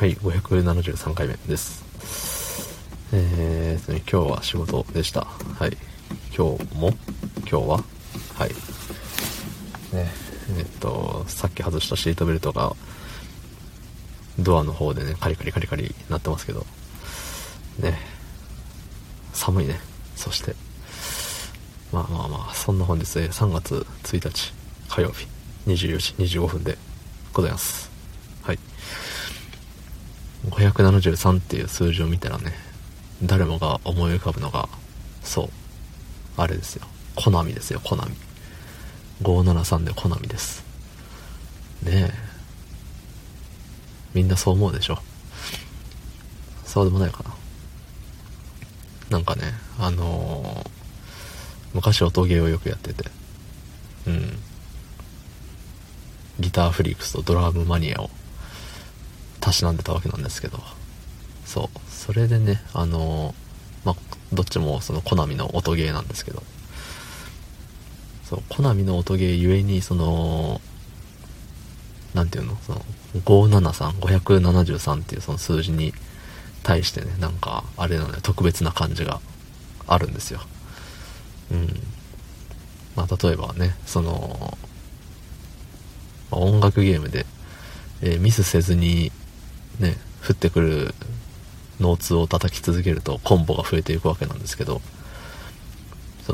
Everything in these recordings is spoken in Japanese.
はい、573回目です。えーとね、今日は仕事でした。はい。今日も？今日は？はい。ね、えっと、さっき外したシートベルトが、ドアの方でね、カリカリカリカリなってますけど、ね、寒いね。そして、まあまあまあ、そんな本日、え3月1日火曜日、24時25分でございます。はい。573っていう数字を見たらね、誰もが思い浮かぶのが、そう、あれですよ。コナミですよ、コナミ。573でコナミです。ねえ。みんなそう思うでしょ。そうでもないかな。なんかね、あのー昔音ゲーをよくやってて、うん。ギターフリークスとドラムマニアをたしなんでたわけなんですけど、そう。それでね、あのーまあ、どっちもそのコナミの音ゲーなんですけど、そう、コナミの音ゲーゆえに、その、なんていうの、その、573、573っていうその数字に対してね、なんか、あれなので特別な感じがあるんですよ。うん。まあ、例えばね、その、まあ音楽ゲームで、えーミスせずに、ね、降ってくるノーツを叩き続けるとコンボが増えていくわけなんですけど、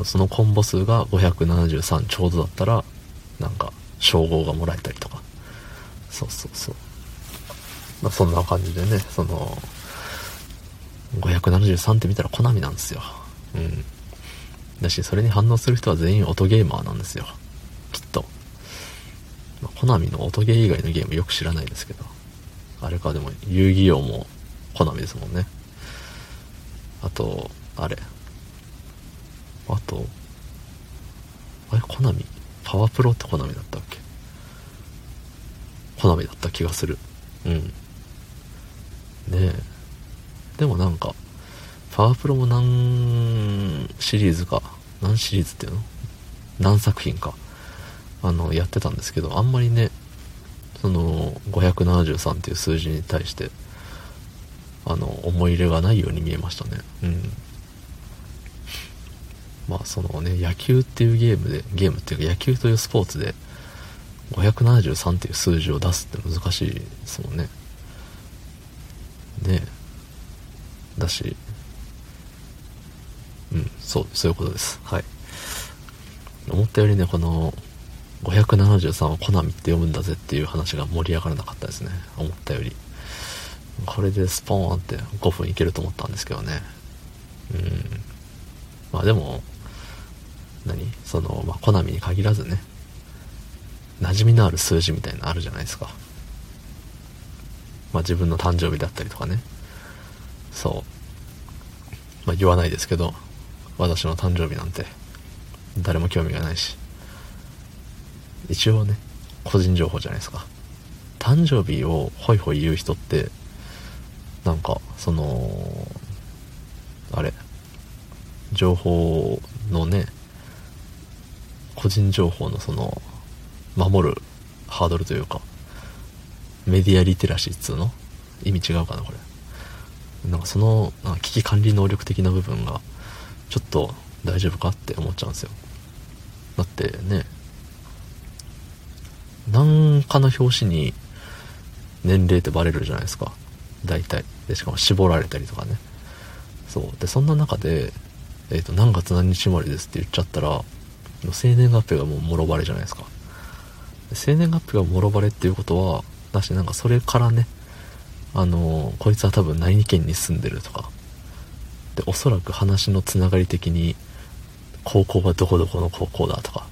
そのコンボ数が573ちょうどだったら、なんか、称号がもらえたりとか。そうそうそう。まあ、そんな感じでね、その、573って見たらコナミなんですよ。うん。だし、それに反応する人は全員音ゲーマーなんですよ。きっと。まあコナミの音ゲー以外のゲームよく知らないですけど。あれか、でも、遊戯王もコナミですもんね。あと、あれ。あと、あれ、コナミ？パワープロってコナミだったっけ？コナミだった気がする。うん。ねえ。でもなんか、パワープロも何シリーズか、何シリーズっていうの？何作品か、あの、やってたんですけど、あんまりね、その、573っていう数字に対して、あの、思い入れがないように見えましたね。うん。まあ、そのね、野球っていうゲームで、ゲームっていうか野球というスポーツで、573っていう数字を出すって難しいですもんね。ね。だし、うん、そう、そういうことです。はい。思ったよりね、この、573はコナミって読むんだぜっていう話が盛り上がらなかったですね。思ったより。これでスポーンって5分いけると思ったんですけどね。うん。まあでも、何？その、まあ、コナミに限らずね、馴染みのある数字みたいなのあるじゃないですか。まあ自分の誕生日だったりとかね。そう。まあ言わないですけど、私の誕生日なんて、誰も興味がないし。一応ね、個人情報じゃないですか。誕生日をホイホイ言う人って、なんか、その、あれ、情報のね、個人情報のその、守るハードルというか、メディアリテラシーっつうの？意味違うかな、これ。なんかその、か危機管理能力的な部分が、ちょっと大丈夫かって思っちゃうんですよ。だってね、なんかの表紙に年齢ってバレるじゃないですか。大体。で、しかも絞られたりとかね。そう。で、そんな中で、えっ、と、何月何日生まれですって言っちゃったら、生年月日がもうもろバレじゃないですか。生年月日がもろバレっていうことは、だしなんかそれからね、あのこいつは多分何県に住んでるとか、で、おそらく話のつながり的に、高校はどこどこの高校だとか、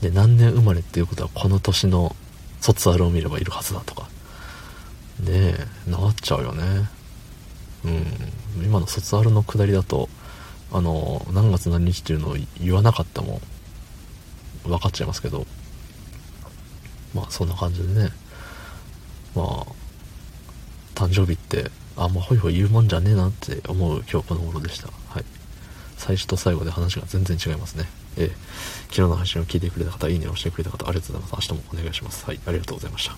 で、何年生まれっていうことはこの年の卒アルを見ればいるはずだとか、ねえ、なっちゃうよね。うん。今の卒アルの下りだと、あの、何月何日っていうのを言わなかったも分かっちゃいますけど、まあそんな感じでね、まあ、誕生日って、あんまホイホイ言うもんじゃねえなって思う今日この頃でした。はい。最初と最後で話が全然違いますね。ええ昨日の配信を聞いてくれた方、いいねを押してくれた方、ありがとうございます。明日もお願いします。はい、ありがとうございました。